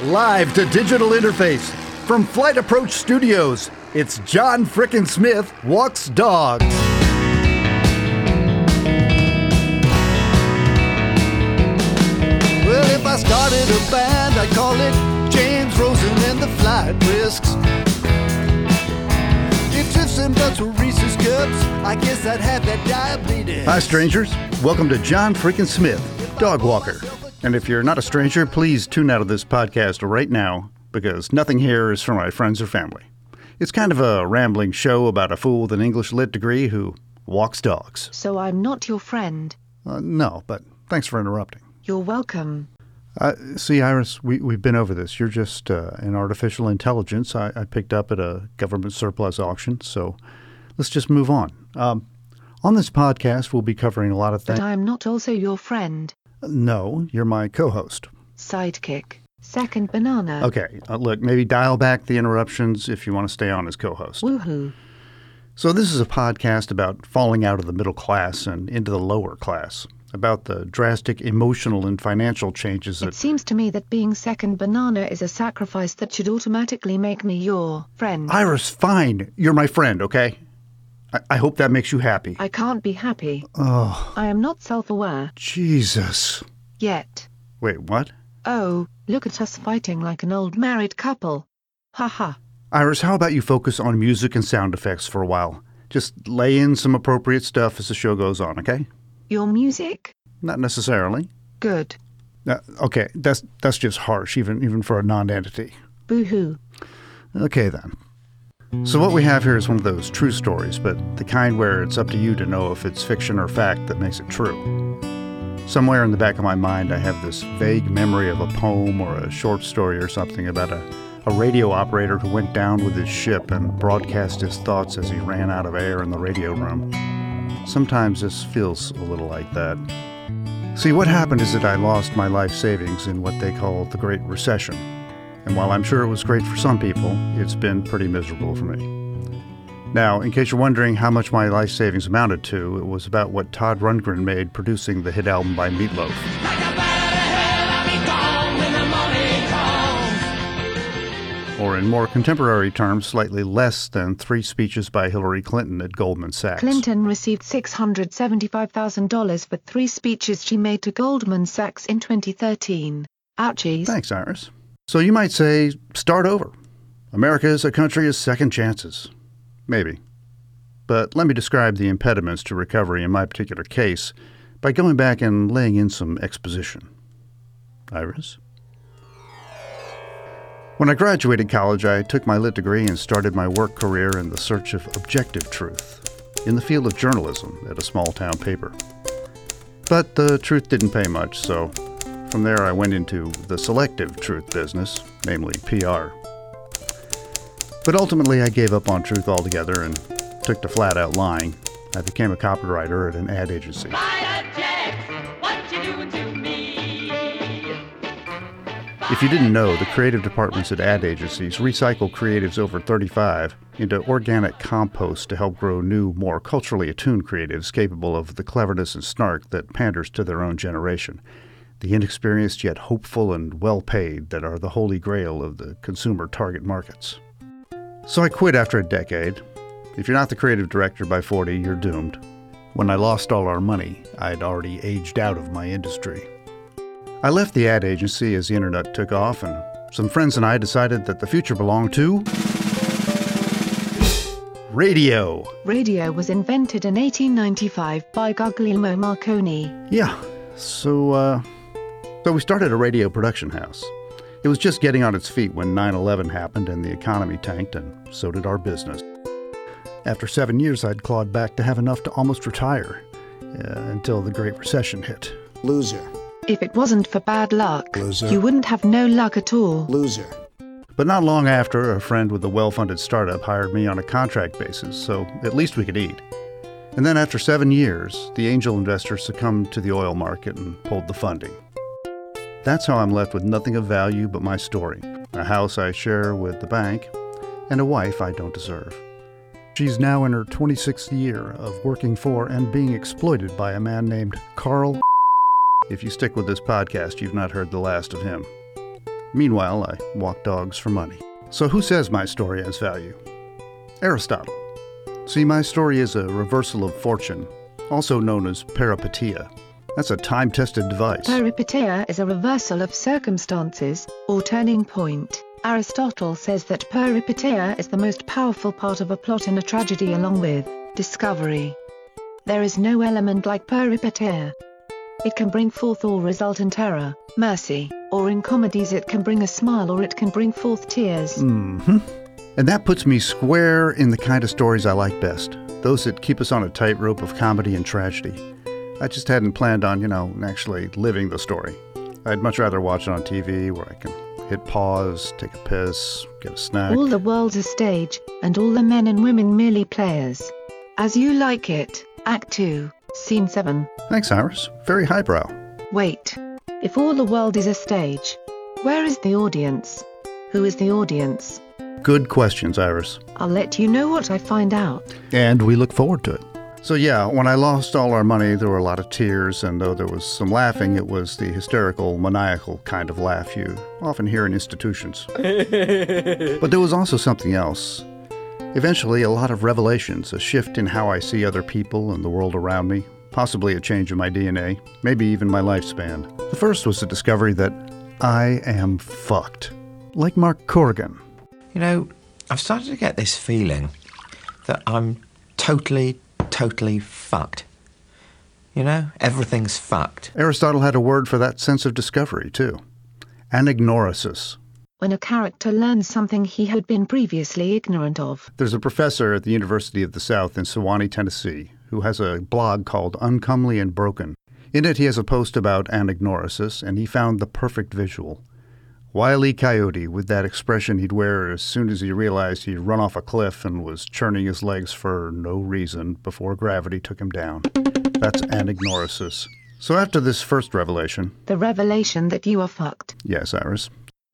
Live to digital interface from Flight Approach Studios, it's John Frickin' Smith Walks Dogs. Well, if I started a band, I'd call it James Rosen and the Flight Risks. If Tiffs and Butts Reese's Cups, I guess I'd have that diabetes. Hi, strangers. Welcome to John Frickin' Smith, Dog Walker. And if you're not a stranger, please tune out of this podcast right now because nothing here is for my friends or family. It's kind of a rambling show about a fool with an English lit degree who walks dogs. So I'm not your friend. Uh, no, but thanks for interrupting. You're welcome. Uh, see, Iris, we, we've been over this. You're just uh, an artificial intelligence I, I picked up at a government surplus auction, so let's just move on. Um, on this podcast, we'll be covering a lot of things. But I'm not also your friend. No, you're my co host. Sidekick. Second banana. Okay, uh, look, maybe dial back the interruptions if you want to stay on as co host. Woohoo. So, this is a podcast about falling out of the middle class and into the lower class, about the drastic emotional and financial changes that. It seems to me that being second banana is a sacrifice that should automatically make me your friend. Iris, fine. You're my friend, okay? I, I hope that makes you happy. I can't be happy. Oh, I am not self aware. Jesus. Yet. Wait, what? Oh, look at us fighting like an old married couple. Ha ha. Iris, how about you focus on music and sound effects for a while? Just lay in some appropriate stuff as the show goes on, okay? Your music? Not necessarily. Good. Uh, okay, that's that's just harsh, even even for a non-entity. Boo hoo. Okay then. So what we have here is one of those true stories, but the kind where it's up to you to know if it's fiction or fact that makes it true. Somewhere in the back of my mind, I have this vague memory of a poem or a short story or something about a, a radio operator who went down with his ship and broadcast his thoughts as he ran out of air in the radio room. Sometimes this feels a little like that. See, what happened is that I lost my life savings in what they call the Great Recession. And while I'm sure it was great for some people, it's been pretty miserable for me. Now, in case you're wondering how much my life savings amounted to, it was about what Todd Rundgren made producing the hit album by Meatloaf. Or in more contemporary terms, slightly less than three speeches by Hillary Clinton at Goldman Sachs. Clinton received $675,000 for three speeches she made to Goldman Sachs in 2013. Ouchies. Thanks, Iris. So you might say, start over. America is a country of second chances. Maybe. But let me describe the impediments to recovery in my particular case by going back and laying in some exposition. Iris? When I graduated college, I took my lit degree and started my work career in the search of objective truth in the field of journalism at a small town paper. But the truth didn't pay much, so from there I went into the selective truth business, namely PR. But ultimately, I gave up on truth altogether and took to flat out lying. I became a copywriter at an ad agency. If you didn't know, the creative departments at ad agencies recycle creatives over 35 into organic compost to help grow new, more culturally attuned creatives capable of the cleverness and snark that panders to their own generation. The inexperienced yet hopeful and well paid that are the holy grail of the consumer target markets. So I quit after a decade. If you're not the creative director by 40, you're doomed. When I lost all our money, I'd already aged out of my industry. I left the ad agency as the internet took off, and some friends and I decided that the future belonged to. radio. Radio was invented in 1895 by Guglielmo Marconi. Yeah, so, uh, so we started a radio production house. It was just getting on its feet when 9 11 happened and the economy tanked, and so did our business. After seven years, I'd clawed back to have enough to almost retire uh, until the Great Recession hit. Loser. If it wasn't for bad luck, Loser. you wouldn't have no luck at all. Loser. But not long after, a friend with a well funded startup hired me on a contract basis, so at least we could eat. And then after seven years, the angel investor succumbed to the oil market and pulled the funding. That's how I'm left with nothing of value but my story a house I share with the bank, and a wife I don't deserve. She's now in her 26th year of working for and being exploited by a man named Carl. If you stick with this podcast, you've not heard the last of him. Meanwhile, I walk dogs for money. So, who says my story has value? Aristotle. See, my story is a reversal of fortune, also known as peripeteia. That's a time tested device. Peripeteia is a reversal of circumstances, or turning point. Aristotle says that peripeteia is the most powerful part of a plot in a tragedy along with discovery. There is no element like peripeteia. It can bring forth or result in terror, mercy, or in comedies it can bring a smile or it can bring forth tears. hmm And that puts me square in the kind of stories I like best. Those that keep us on a tightrope of comedy and tragedy. I just hadn't planned on, you know, actually living the story. I'd much rather watch it on TV where I can hit pause, take a piss, get a snack. All the world's a stage, and all the men and women merely players. As you like it, Act 2, Scene 7. Thanks, Iris. Very highbrow. Wait. If all the world is a stage, where is the audience? Who is the audience? Good questions, Iris. I'll let you know what I find out. And we look forward to it. So, yeah, when I lost all our money, there were a lot of tears, and though there was some laughing, it was the hysterical, maniacal kind of laugh you often hear in institutions. but there was also something else. Eventually, a lot of revelations, a shift in how I see other people and the world around me, possibly a change in my DNA, maybe even my lifespan. The first was the discovery that I am fucked. Like Mark Corrigan. You know, I've started to get this feeling that I'm totally, totally fucked. You know, everything's fucked. Aristotle had a word for that sense of discovery, too anagnorisis. When a character learns something he had been previously ignorant of. There's a professor at the University of the South in Sewanee, Tennessee, who has a blog called Uncomely and Broken. In it, he has a post about anagnorisis, and he found the perfect visual. Wily Coyote, with that expression he'd wear as soon as he realized he'd run off a cliff and was churning his legs for no reason before gravity took him down. That's anagnorisis. So after this first revelation, The revelation that you are fucked. yes, Iris,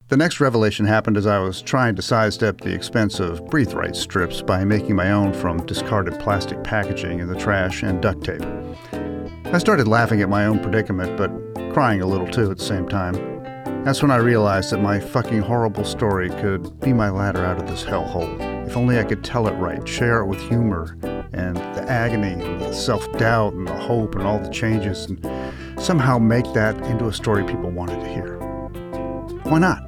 the next revelation happened as I was trying to sidestep the expense of breathe right strips by making my own from discarded plastic packaging in the trash and duct tape. I started laughing at my own predicament, but crying a little too at the same time. That's when I realized that my fucking horrible story could be my ladder out of this hellhole. If only I could tell it right, share it with humor, and the agony, and the self doubt, and the hope, and all the changes, and somehow make that into a story people wanted to hear. Why not?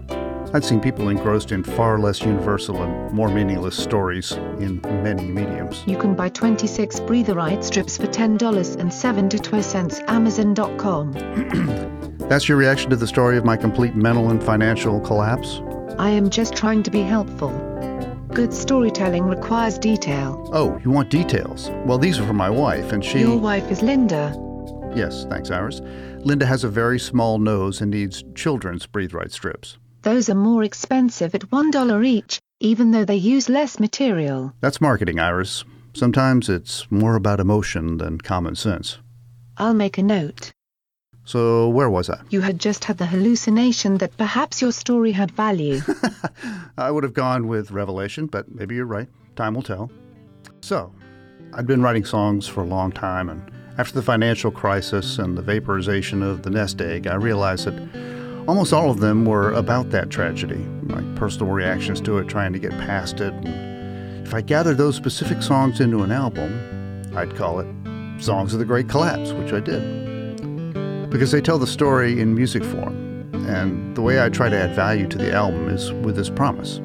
I'd seen people engrossed in far less universal and more meaningless stories in many mediums. You can buy 26 Breathe Right strips for $10 and 7 to 12 cents Amazon.com. That's your reaction to the story of my complete mental and financial collapse? I am just trying to be helpful. Good storytelling requires detail. Oh, you want details? Well, these are for my wife, and she. Your wife is Linda. Yes, thanks, Iris. Linda has a very small nose and needs children's breathe right strips. Those are more expensive at $1 each, even though they use less material. That's marketing, Iris. Sometimes it's more about emotion than common sense. I'll make a note. So, where was I? You had just had the hallucination that perhaps your story had value. I would have gone with Revelation, but maybe you're right. Time will tell. So, I'd been writing songs for a long time, and after the financial crisis and the vaporization of the nest egg, I realized that almost all of them were about that tragedy, my personal reactions to it, trying to get past it. And if I gathered those specific songs into an album, I'd call it Songs of the Great Collapse, which I did. Because they tell the story in music form, and the way I try to add value to the album is with this promise.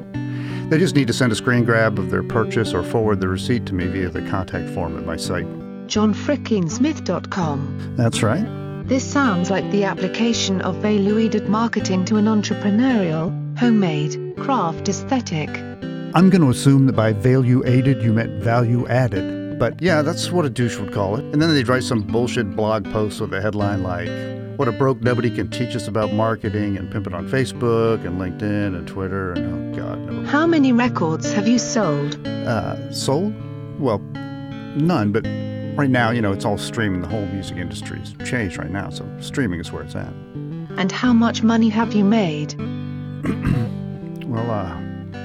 They just need to send a screen grab of their purchase or forward the receipt to me via the contact form at my site. JohnFrickinSmith.com. That's right. This sounds like the application of value-added marketing to an entrepreneurial, homemade, craft aesthetic. I'm going to assume that by value aided you meant value added. But yeah, that's what a douche would call it. And then they'd write some bullshit blog post with a headline like, What a broke nobody can teach us about marketing and pimp it on Facebook and LinkedIn and Twitter and oh god, never How many records have you sold? Uh, sold? Well, none, but right now, you know, it's all streaming. The whole music industry's changed right now, so streaming is where it's at. And how much money have you made? Well, uh,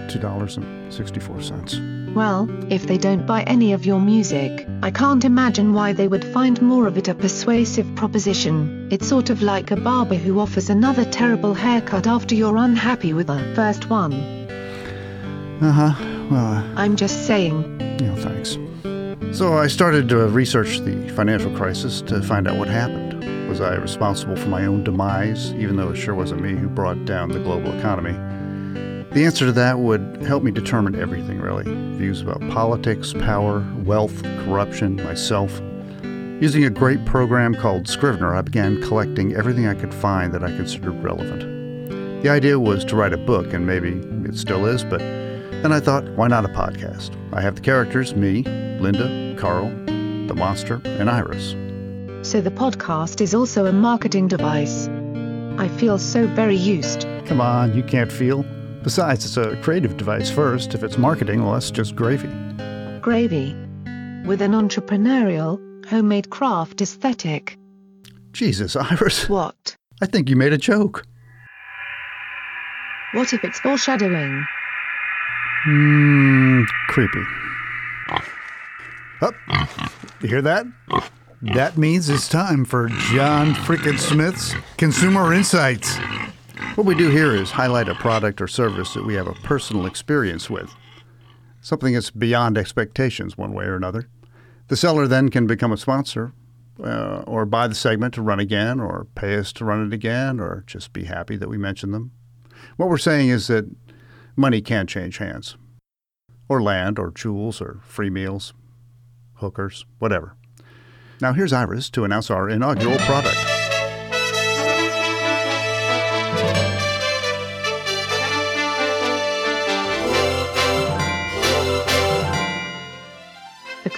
$2.64. Well, if they don't buy any of your music, I can't imagine why they would find more of it a persuasive proposition. It's sort of like a barber who offers another terrible haircut after you're unhappy with the first one. Uh huh. Well, uh, I'm just saying. know, thanks. So I started to research the financial crisis to find out what happened. Was I responsible for my own demise, even though it sure wasn't me who brought down the global economy? The answer to that would help me determine everything, really views about politics, power, wealth, corruption, myself. Using a great program called Scrivener, I began collecting everything I could find that I considered relevant. The idea was to write a book, and maybe it still is, but then I thought, why not a podcast? I have the characters me, Linda, Carl, the monster, and Iris. So the podcast is also a marketing device. I feel so very used. Come on, you can't feel. Besides, it's a creative device first. If it's marketing, well, that's just gravy. Gravy. With an entrepreneurial, homemade craft aesthetic. Jesus, Iris, What? I think you made a joke. What if it's foreshadowing? Hmm, creepy. Up. You hear that? That means it's time for John Frickin Smith's Consumer Insights. What we do here is highlight a product or service that we have a personal experience with, something that's beyond expectations, one way or another. The seller then can become a sponsor, uh, or buy the segment to run again, or pay us to run it again, or just be happy that we mentioned them. What we're saying is that money can't change hands, or land, or jewels, or free meals, hookers, whatever. Now here's Iris to announce our inaugural product.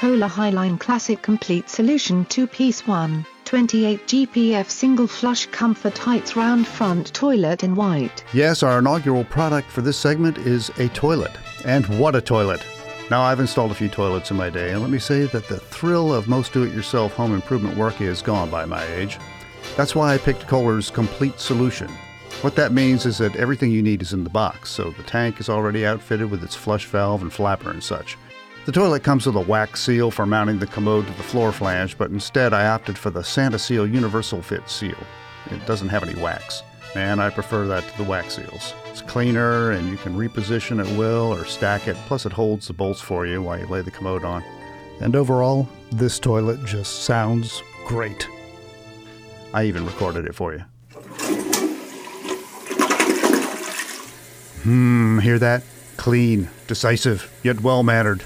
Kohler Highline Classic Complete Solution 2-Piece 1, 28 GPF Single Flush Comfort Heights Round Front Toilet in White. Yes, our inaugural product for this segment is a toilet. And what a toilet! Now, I've installed a few toilets in my day, and let me say that the thrill of most do it yourself home improvement work is gone by my age. That's why I picked Kohler's Complete Solution. What that means is that everything you need is in the box, so the tank is already outfitted with its flush valve and flapper and such. The toilet comes with a wax seal for mounting the commode to the floor flange, but instead I opted for the Sani Seal Universal Fit seal. It doesn't have any wax, and I prefer that to the wax seals. It's cleaner, and you can reposition at will or stack it, plus it holds the bolts for you while you lay the commode on. And overall, this toilet just sounds great. I even recorded it for you. Hmm, hear that? Clean, decisive, yet well mannered.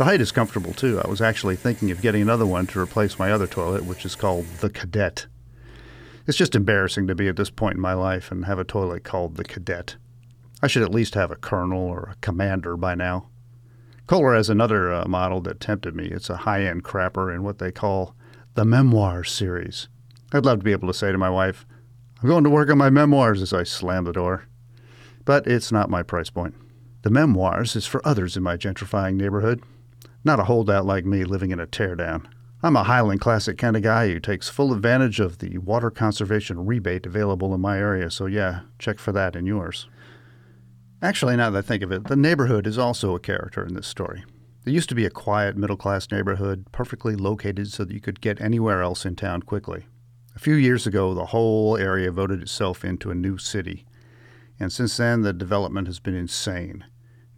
The height is comfortable too. I was actually thinking of getting another one to replace my other toilet, which is called the Cadet. It's just embarrassing to be at this point in my life and have a toilet called the Cadet. I should at least have a colonel or a commander by now. Kohler has another uh, model that tempted me. It's a high end crapper in what they call the Memoir series. I'd love to be able to say to my wife, I'm going to work on my memoirs as I slam the door. But it's not my price point. The Memoirs is for others in my gentrifying neighborhood, not a holdout like me living in a teardown. I'm a Highline Classic kind of guy who takes full advantage of the water conservation rebate available in my area, so yeah, check for that in yours. Actually, now that I think of it, the neighborhood is also a character in this story. It used to be a quiet, middle class neighborhood, perfectly located so that you could get anywhere else in town quickly. A few years ago, the whole area voted itself into a new city, and since then, the development has been insane.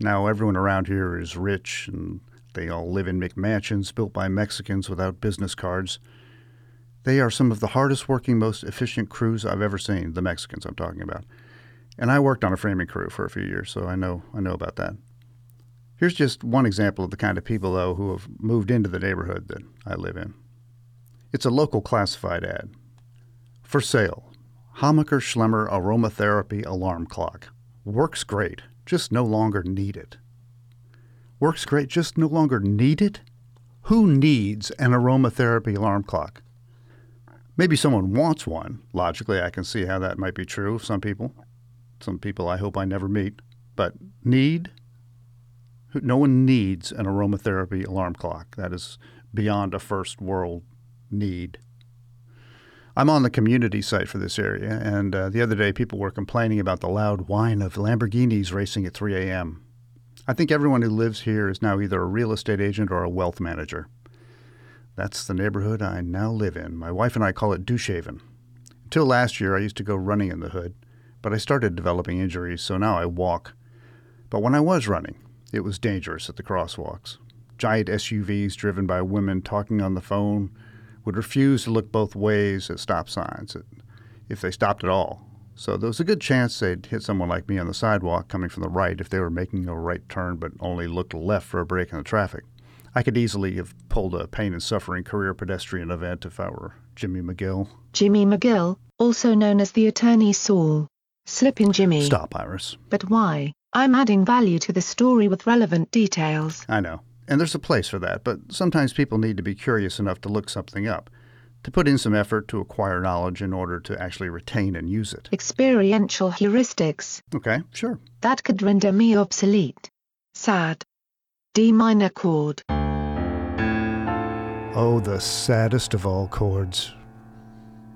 Now, everyone around here is rich, and they all live in McMansions built by Mexicans without business cards. They are some of the hardest working, most efficient crews I've ever seen, the Mexicans I'm talking about. And I worked on a framing crew for a few years, so I know I know about that. Here's just one example of the kind of people though who have moved into the neighborhood that I live in. It's a local classified ad. For sale, Hammacher Schlemmer aromatherapy alarm clock. Works great, just no longer needed. Works great, just no longer needed? Who needs an aromatherapy alarm clock? Maybe someone wants one. Logically, I can see how that might be true of some people. Some people I hope I never meet. But need? No one needs an aromatherapy alarm clock. That is beyond a first world need. I'm on the community site for this area, and uh, the other day people were complaining about the loud whine of Lamborghinis racing at 3 a.m. I think everyone who lives here is now either a real estate agent or a wealth manager. That's the neighborhood I now live in. My wife and I call it Dushaven. Until last year, I used to go running in the hood, but I started developing injuries, so now I walk. But when I was running, it was dangerous at the crosswalks. Giant SUVs driven by women talking on the phone would refuse to look both ways at stop signs, if they stopped at all. So there was a good chance they'd hit someone like me on the sidewalk coming from the right if they were making a right turn but only looked left for a break in the traffic. I could easily have pulled a pain and suffering career pedestrian event if I were Jimmy McGill. Jimmy McGill, also known as the attorney Saul. Slipping Jimmy. Stop, Iris. But why? I'm adding value to the story with relevant details. I know. And there's a place for that, but sometimes people need to be curious enough to look something up, to put in some effort to acquire knowledge in order to actually retain and use it. Experiential heuristics. Okay, sure. That could render me obsolete. Sad. D minor chord. Oh, the saddest of all chords.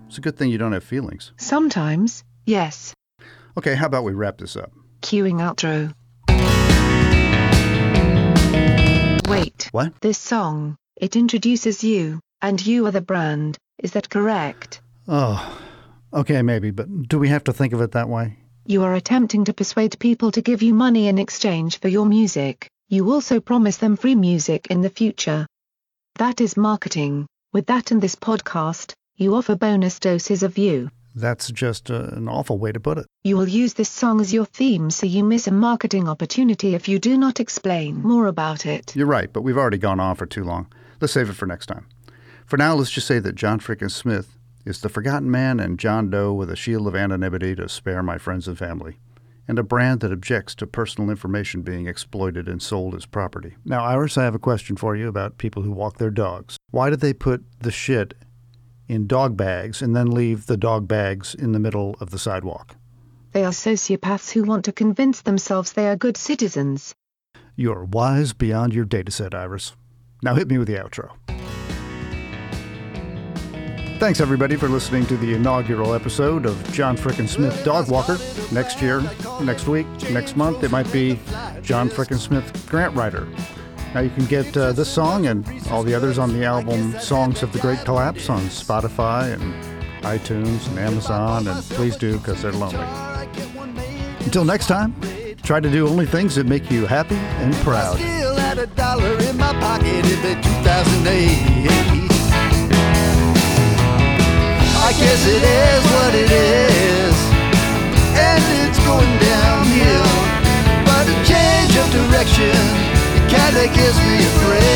It's a good thing you don't have feelings. Sometimes, yes. Okay, how about we wrap this up? Cueing outro. Wait. What? This song, it introduces you, and you are the brand. Is that correct? Oh, okay, maybe, but do we have to think of it that way? You are attempting to persuade people to give you money in exchange for your music. You also promise them free music in the future. That is marketing. With that and this podcast, you offer bonus doses of you. That's just uh, an awful way to put it. You will use this song as your theme so you miss a marketing opportunity if you do not explain more about it. You're right, but we've already gone on for too long. Let's save it for next time. For now, let's just say that John Frickin Smith is the forgotten man and John Doe with a shield of anonymity to spare my friends and family, and a brand that objects to personal information being exploited and sold as property. Now, Iris, I have a question for you about people who walk their dogs. Why do they put the shit in dog bags and then leave the dog bags in the middle of the sidewalk? They are sociopaths who want to convince themselves they are good citizens. You're wise beyond your dataset, Iris. Now hit me with the outro. Thanks everybody for listening to the inaugural episode of John Frickin Smith Dog Walker. Next year, next week, next month, it might be John Frickin Smith Grant Writer. Now you can get uh, this song and all the others on the album Songs of the Great Collapse on Spotify and iTunes and Amazon, and please do because they're lonely. Until next time, try to do only things that make you happy and proud. I guess it is what it is, and it's going downhill. But a change of direction, it kinda gives me a thrill.